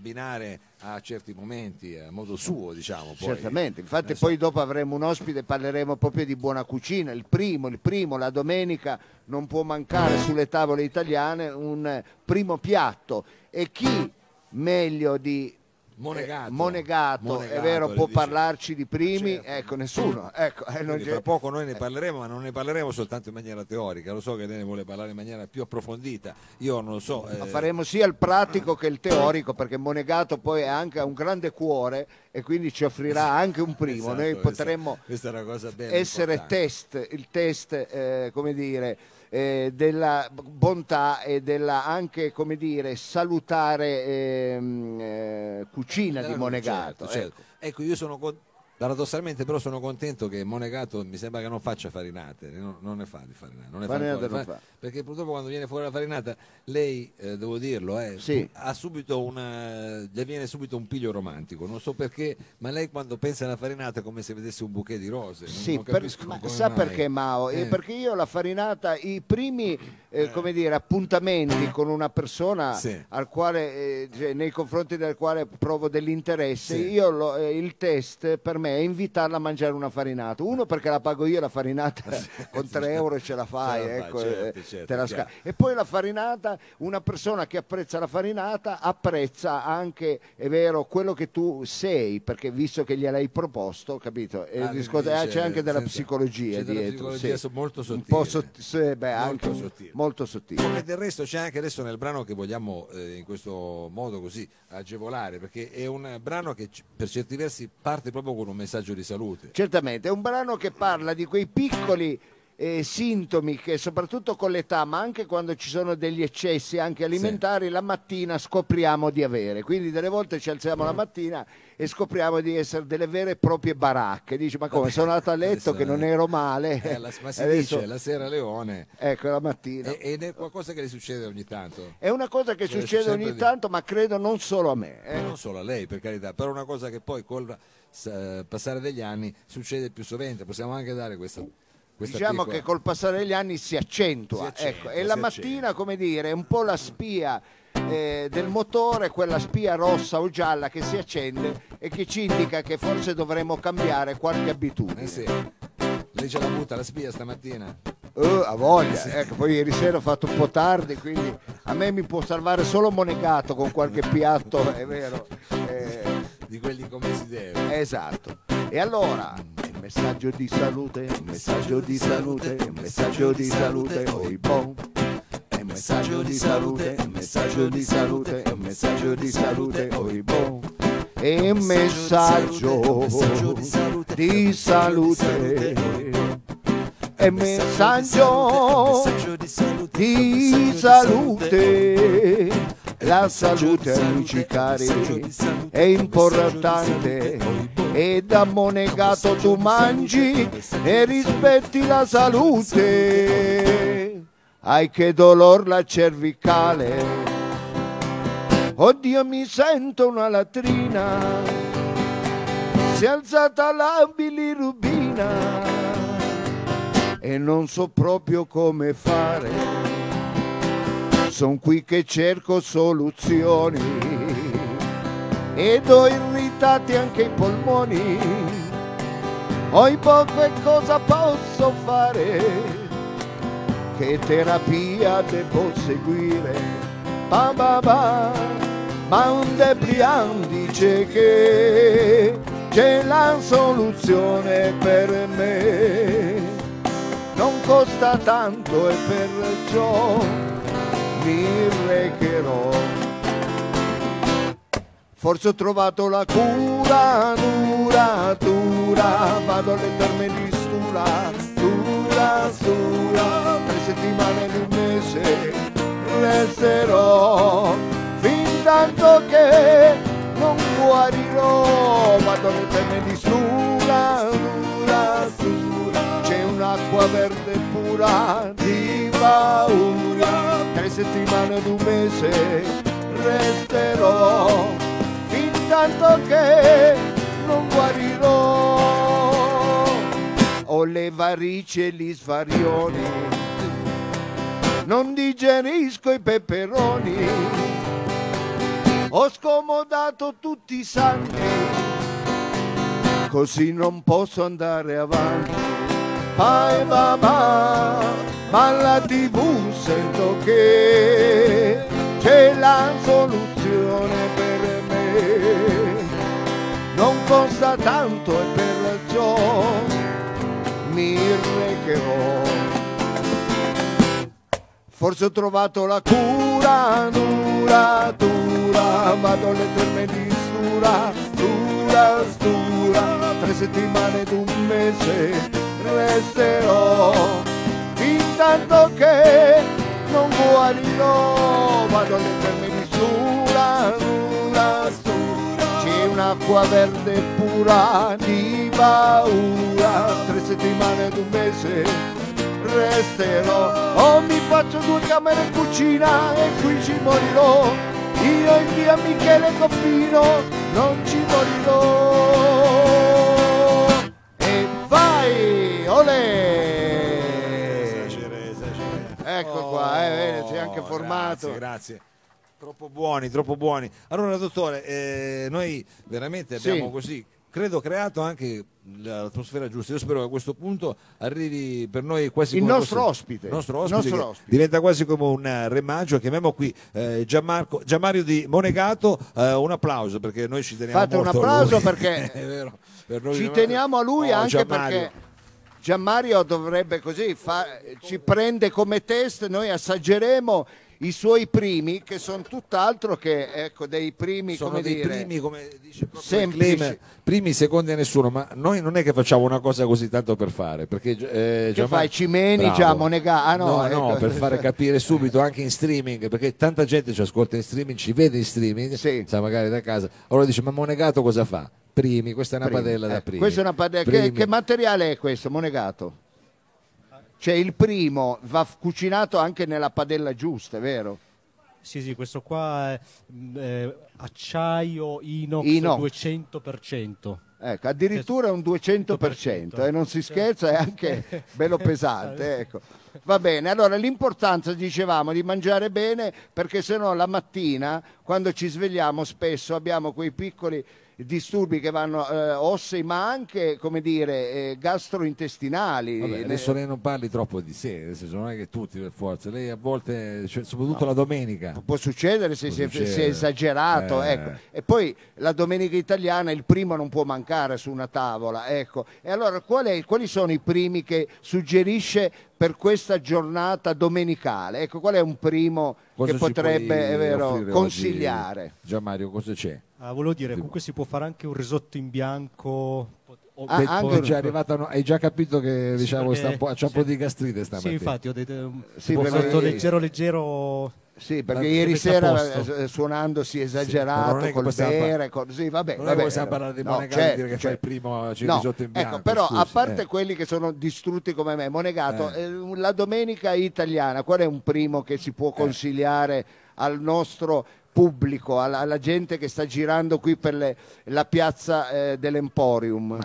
abbinare a certi momenti, a modo suo, diciamo. Poi. Certamente, infatti Adesso- poi dopo avremo un ospite, parleremo proprio di buona cucina, il primo, il primo, la domenica non può mancare sulle tavole italiane un eh, primo piatto e chi meglio di Monegato. eh, Monegato, Monegato, è vero, può dice. parlarci di primi, Certo. ecco nessuno, ecco, eh, fra poco noi ne parleremo, ma non ne parleremo soltanto in maniera teorica. Lo so che lei ne vuole parlare in maniera più approfondita. Io non lo so. Ma eh, faremo sia il pratico che il teorico perché Monegato poi ha anche un grande cuore e quindi ci offrirà anche un primo. esatto, Noi questa- potremmo Questa è una cosa bella. essere importante. test, il test, eh, come dire, eh, della bontà e della anche, come dire, salutare ehm, eh, cucina di Certo, Monegato. certo. ecco. Ecco, io sono con- paradossalmente però sono contento che Monegato mi sembra che non faccia farinate, non, non ne fa di farinate. Non ne fa Farinate ancora, non fa- fa. Perché purtroppo quando viene fuori la farinata, lei, eh, devo dirlo, eh, Sì. ha subito una, gli viene subito un piglio romantico, non so perché, ma lei quando pensa alla farinata è come se vedesse un bouquet di rose. Sì, non per- ma sa mai. perché Mao? Eh, Eh. perché io la farinata, i primi eh, come dire, appuntamenti con una persona Sì. al quale, eh, cioè, nei confronti del quale provo dell'interesse, Sì. io lo- eh, il test per me è invitarla a mangiare una farinata. Uno perché la pago io la farinata con 3 euro ce la fai, Ce la fai, ecco, certo, eh, certo, te la sca- E poi la farinata, una persona che apprezza la farinata apprezza anche, è vero, quello che tu sei, perché visto che gliel'hai proposto, capito? Ah, discorso- dice, eh, c'è anche della senza- psicologia c'è della dietro. psicologia sì. molto Un po' sottile. beh, Molto anche sottile. molto sottile. Come del resto c'è anche adesso nel brano che vogliamo eh, in questo modo così agevolare, perché è un brano che per certi versi parte proprio con un messaggio di salute. Certamente, è un brano che parla di quei piccoli eh, sintomi che soprattutto con l'età, ma anche quando ci sono degli eccessi anche alimentari, la mattina scopriamo di avere. Quindi delle volte ci alziamo la mattina e scopriamo di essere delle vere e proprie baracche. Dici, ma come sono andato a letto che non eh, ero male? Eh, la- ma si Adesso- dice la sera leone Ecco, la mattina. e- ed è qualcosa che le succede ogni tanto. È una cosa che Deve succede ogni di- tanto, ma credo non solo a me. eh. Non solo a lei, per carità, però è una cosa che poi col passare degli anni succede più sovente. Possiamo anche dare questa, questa Diciamo piccola- che col passare degli anni si accentua, Si accentua, ecco, e la accentua. mattina, come dire, è un po' la spia eh, del motore, quella spia rossa o gialla che si accende e che ci indica che forse dovremmo cambiare qualche abitudine. Eh sì. Lei ce la butta la spia stamattina? Eh, a voglia, ecco, poi ieri sera ho fatto un po' tardi, quindi a me mi può salvare solo Monegato con qualche piatto, è vero. eh, Di quelli come si deve. Esatto. E allora, messaggio di salute, messaggio di salute, il messaggio di salute, oi bon. Il messaggio di salute, il messaggio di salute, messaggio di salute, oi bon. E messaggio di salute. E messaggio di salute. La salute, amici cari, è importante. E da monegato tu mangi e rispetti la salute. Hai che dolor la cervicale. Oddio, mi sento una latrina. Si è alzata la bilirubina e non so proprio come fare. Sono qui che cerco soluzioni ed ho irritati anche i polmoni. Oi poco e cosa posso fare? Che terapia devo seguire? Ba ba ba, ma un Debrian dice che c'è la soluzione per me non costa tanto e perciò mi recherò. Forse ho trovato la cura, dura, dura, vado alle terme di Stura, dura, dura, tre settimane di un mese resterò, fin tanto che non guarirò, vado alle terme di Stura, dura, dura, c'è un'acqua verde pura di paura, tre settimane ad un mese resterò, fin tanto che non guarirò. Ho le varici e gli svarioni, non digerisco i peperoni, Ho scomodato tutti i santi, così non posso andare avanti. Pai mamma, ma alla tv sento che c'è la soluzione per me. Non costa tanto e perciò mi recherò. Forse ho trovato la cura, dura, dura, vado alle terme di stura, dura, stura, tre settimane ed un mese resterò, tanto che non guarirò, vado terme di stura, dura, stura, c'è un'acqua verde pura di paura, tre settimane ed un mese resterò. O mi faccio due camere in cucina e qui ci morirò. Io e via Michele Coppino non ci morirò eh, vedi, sei anche formato Grazie, grazie. Troppo buoni, troppo buoni. Allora, dottore, eh, noi veramente Sì. abbiamo così, credo, creato anche l'atmosfera giusta. Io spero che a questo punto arrivi per noi quasi Il come nostro fosse- ospite. il nostro Il ospite, nostro che ospite. diventa quasi come un eh, remaggio. Chiamiamo qui eh, Gianmarco, Gianmario di Monegato. eh, un applauso perché noi ci teniamo Fate un molto a applauso lui. perché È vero, per noi ci Gianmario- teniamo a lui Oh, anche Gianmario. perché Gianmario dovrebbe così fa- ci prende come test noi assaggeremo i suoi primi che sono tutt'altro che ecco dei primi sono come dei dire primi come dice proprio semplici. claim, primi secondi a nessuno ma noi non è che facciamo una cosa così tanto per fare perché eh, che fai Cimeni già Monega ah, no, no, ecco. no, per fare capire subito anche in streaming perché tanta gente ci ascolta in streaming ci vede in streaming Sì. sa magari da casa allora dice ma Monegato cosa fa? Primi questa è una Primi. padella da Ecco, primi questa è una padella che, che materiale è questo Monegato? cioè il primo va cucinato anche nella padella giusta è vero? Sì, sì, questo qua è eh, acciaio inox, Inox. 200%. Ecco, addirittura un 200%, 100%. e non si scherza, è anche bello pesante. Ecco. Va bene, allora l'importanza, dicevamo, di mangiare bene perché sennò la mattina, quando ci svegliamo, spesso abbiamo quei piccoli disturbi che vanno eh, ossei, ma anche, come dire, eh, gastrointestinali. Vabbè, Ne- adesso lei non parli troppo di sé, nel senso, non è che tutti per forza, lei a volte, cioè, soprattutto la domenica, Può succedere se Può si è, succedere. si è esagerato, Eh. ecco. E poi la domenica italiana il primo non può mancare su una tavola, ecco. E allora qual è- quali sono i primi che suggerisce per questa giornata domenicale? Ecco, qual è un primo Cosa che potrebbe, vero, consigliare? oggi? Gianmario, cosa c'è? Ah, volevo dire, comunque si può fare anche un risotto in bianco. Ah, Te- anche- già arrivato, no, hai già capito che diciamo, perché- sta un po', c'ha un sì. po' di gastrite Sì, stamattina. infatti, ho detto un Sì, un perché- risotto leggero, leggero. Sì, perché Ma ieri messa a sera eh, suonando si è esagerato che col bere, col- sì, vabbè, Non vabbè, possiamo parlare di no, Monegato certo, e dire che fa il certo. primo c'è il No, in bianco. Ecco, però a scusi, parte eh. quelli che sono distrutti come me, Monegato, Eh. eh, la domenica italiana, qual è un primo che si può consigliare al nostro pubblico, alla, alla gente che sta girando qui per le- la piazza eh, dell'Emporium?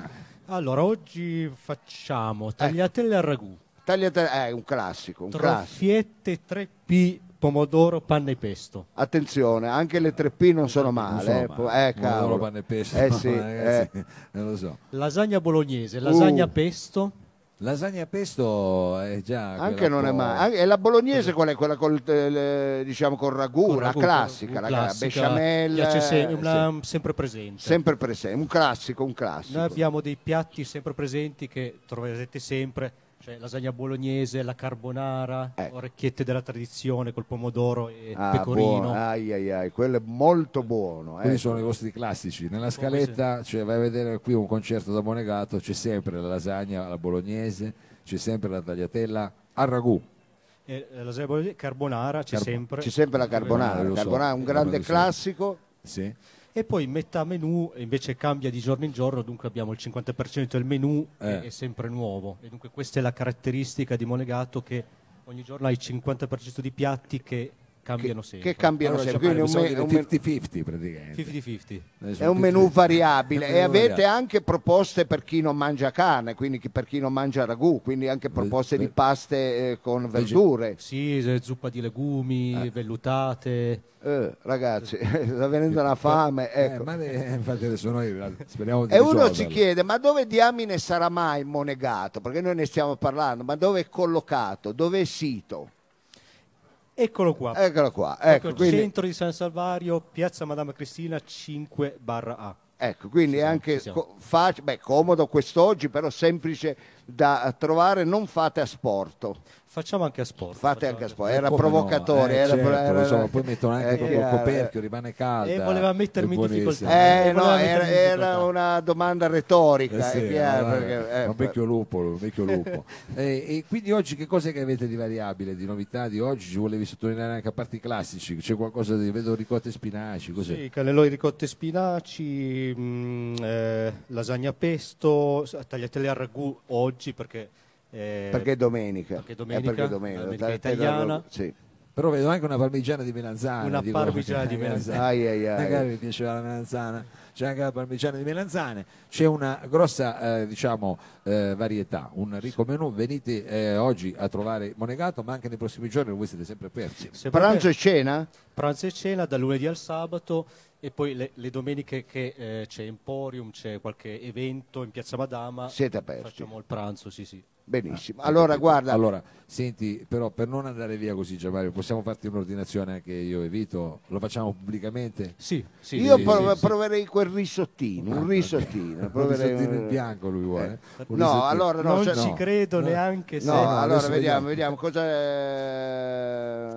Allora, oggi facciamo tagliatelle al ragù, Tagliate, è un classico, un classico. troffiette 3P, pomodoro, panna e pesto. Attenzione, anche le 3P non sono Non male. so, eh, ma- po- eh, pomodoro, pane e pesto, Eh sì, ragazzi, eh. non lo so. Lasagna bolognese, lasagna Uh. pesto, Lasagna pesto è già Anche non un è po'- male. E la bolognese qual è? Quella col, eh, diciamo col ragù, con la ragù, classica, la classica, besciamella. se- eh, una- sempre presente. sì, sempre presente, un classico, un classico. Noi abbiamo dei piatti sempre presenti che troverete sempre, cioè lasagna bolognese, la carbonara, Eh. orecchiette della tradizione col pomodoro e Ah, pecorino. buono. Ai, ai, ai, quello è molto buono. Quelli eh. sono i vostri classici. Nella scaletta, cioè, vai a vedere qui un concerto da Monegato, c'è sempre la lasagna alla bolognese, c'è sempre la tagliatella al ragù. E la lasagna bolognese, carbonara c'è Carbo- sempre. C'è sempre la carbonara, lo so, carbonara è un grande so. classico. Sì. E poi metà menù invece cambia di giorno in giorno, dunque abbiamo il 50% del menù Eh. è, è sempre nuovo. E dunque questa è la caratteristica di Monegato che ogni giorno hai il 50% di piatti che cambiano che, sempre. che cambiano Allora, sempre. Quindi è un, me- dire un me- 50-50 praticamente. 50-50. Adesso è un menù 50-50. variabile e avete anche proposte per chi non mangia carne, quindi per chi non mangia ragù, quindi anche proposte di paste eh, con verdure. Sì, zuppa di legumi, vellutate. Eh, ragazzi, sta venendo una fame. Eh, Ecco. ma ne- infatti adesso noi speriamo di E uno si chiede, ma dove diamine sarà mai Monegato? Perché noi ne stiamo parlando, ma dove è collocato? Dove è sito? Eccolo qua. Eccolo qua, ecco, al quindi, centro di San Salvario, piazza Madama Cristina 5 barra A. ecco, quindi è anche co- fac- beh, comodo quest'oggi, però semplice da trovare, non fate a sporto, Facciamo anche a sport. fate facciamo anche a sport, Eh, era no? provocatore, Eh, era, certo, era- so, poi mettono anche eh, proprio il eh, coperchio, rimane calda. E voleva mettermi è in difficoltà. Eh, Eh, no, era, era una domanda retorica, Eh sì, è chiaro, eh, perché, eh, un vecchio lupo, un vecchio lupo. Eh, e quindi oggi che cosa che avete di variabile, di novità di oggi? Ci volevi sottolineare anche a parte i classici, c'è qualcosa di, vedo ricotta e spinaci, cos'è? Sì, cannelloni ricotti e spinaci, mh, eh, lasagna pesto, tagliatelle al ragù oggi perché... eh, perché è domenica. perché Eh, domenica, perché domenica, domenica italiana. sì. Però vedo anche una parmigiana di melanzane. Una dico, parmigiana di melanzane. Ai, ai, ai. Magari mi piaceva la melanzana, c'è anche la parmigiana di melanzane, c'è una grossa eh, diciamo, eh, varietà, un ricco menù. Venite eh, oggi a trovare Monegato, ma anche nei prossimi giorni voi siete sempre aperti. Pranzo per- e cena? pranzo e cena da lunedì al sabato e poi le, le domeniche che eh, c'è Emporium, c'è qualche evento in Piazza Madama, Siete aperti. facciamo il pranzo, sì sì. Benissimo. Ho Allora, guarda, Allora, senti, però per non andare via così, Gianmario, possiamo farti un'ordinazione anche io e Vito? Lo facciamo pubblicamente? Sì, sì, io sì, prov- sì, sì. proverei quel risottino, un risottino. Un proverei- risottino in bianco lui vuole. Eh. Un No, risottino- allora no, non se- ci no. credo No. neanche se... No, allora vediamo, vediamo. cosa.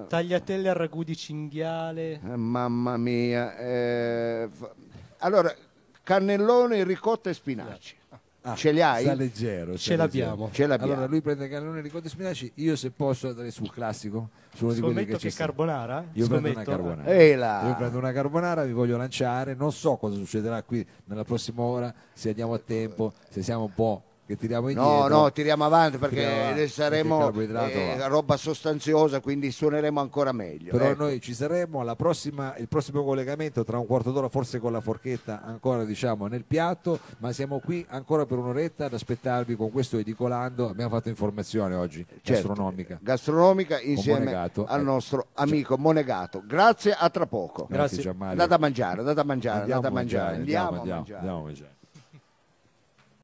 Tagliatelle al ragù di cinghiale. eh, mamma mia. eh, fa- allora, cannellone, ricotta e spinaci. Ah, Ce li hai? Sta leggero. sta Ce l'abbiamo. Ce l'abbiamo. Allora lui prende cannellone ricotta e spinaci, io se posso andare sul classico, su uno di quelli che che carbonara? Io prendo una carbonara. Là. Io prendo una carbonara, vi voglio lanciare, non so cosa succederà qui nella prossima ora, se andiamo a tempo, se siamo un po' che tiriamo indietro. No, no, tiriamo avanti perché Tiriamo saremo eh, roba sostanziosa, quindi suoneremo ancora meglio. Però ecco. noi ci saremo alla prossima, il prossimo collegamento tra un quarto d'ora, forse con la forchetta ancora diciamo nel piatto, ma siamo qui ancora per un'oretta ad aspettarvi con questo edicolando. Abbiamo fatto informazione oggi Certo, gastronomica. gastronomica insieme Monegato, al eh. nostro amico Monegato. Grazie, a tra poco. Grazie Gianmario. Andate a mangiare, andate a mangiare, Andiamo andate a mangiare. andiamo, Andiamo andiamo, mangiare. andiamo a mangiare.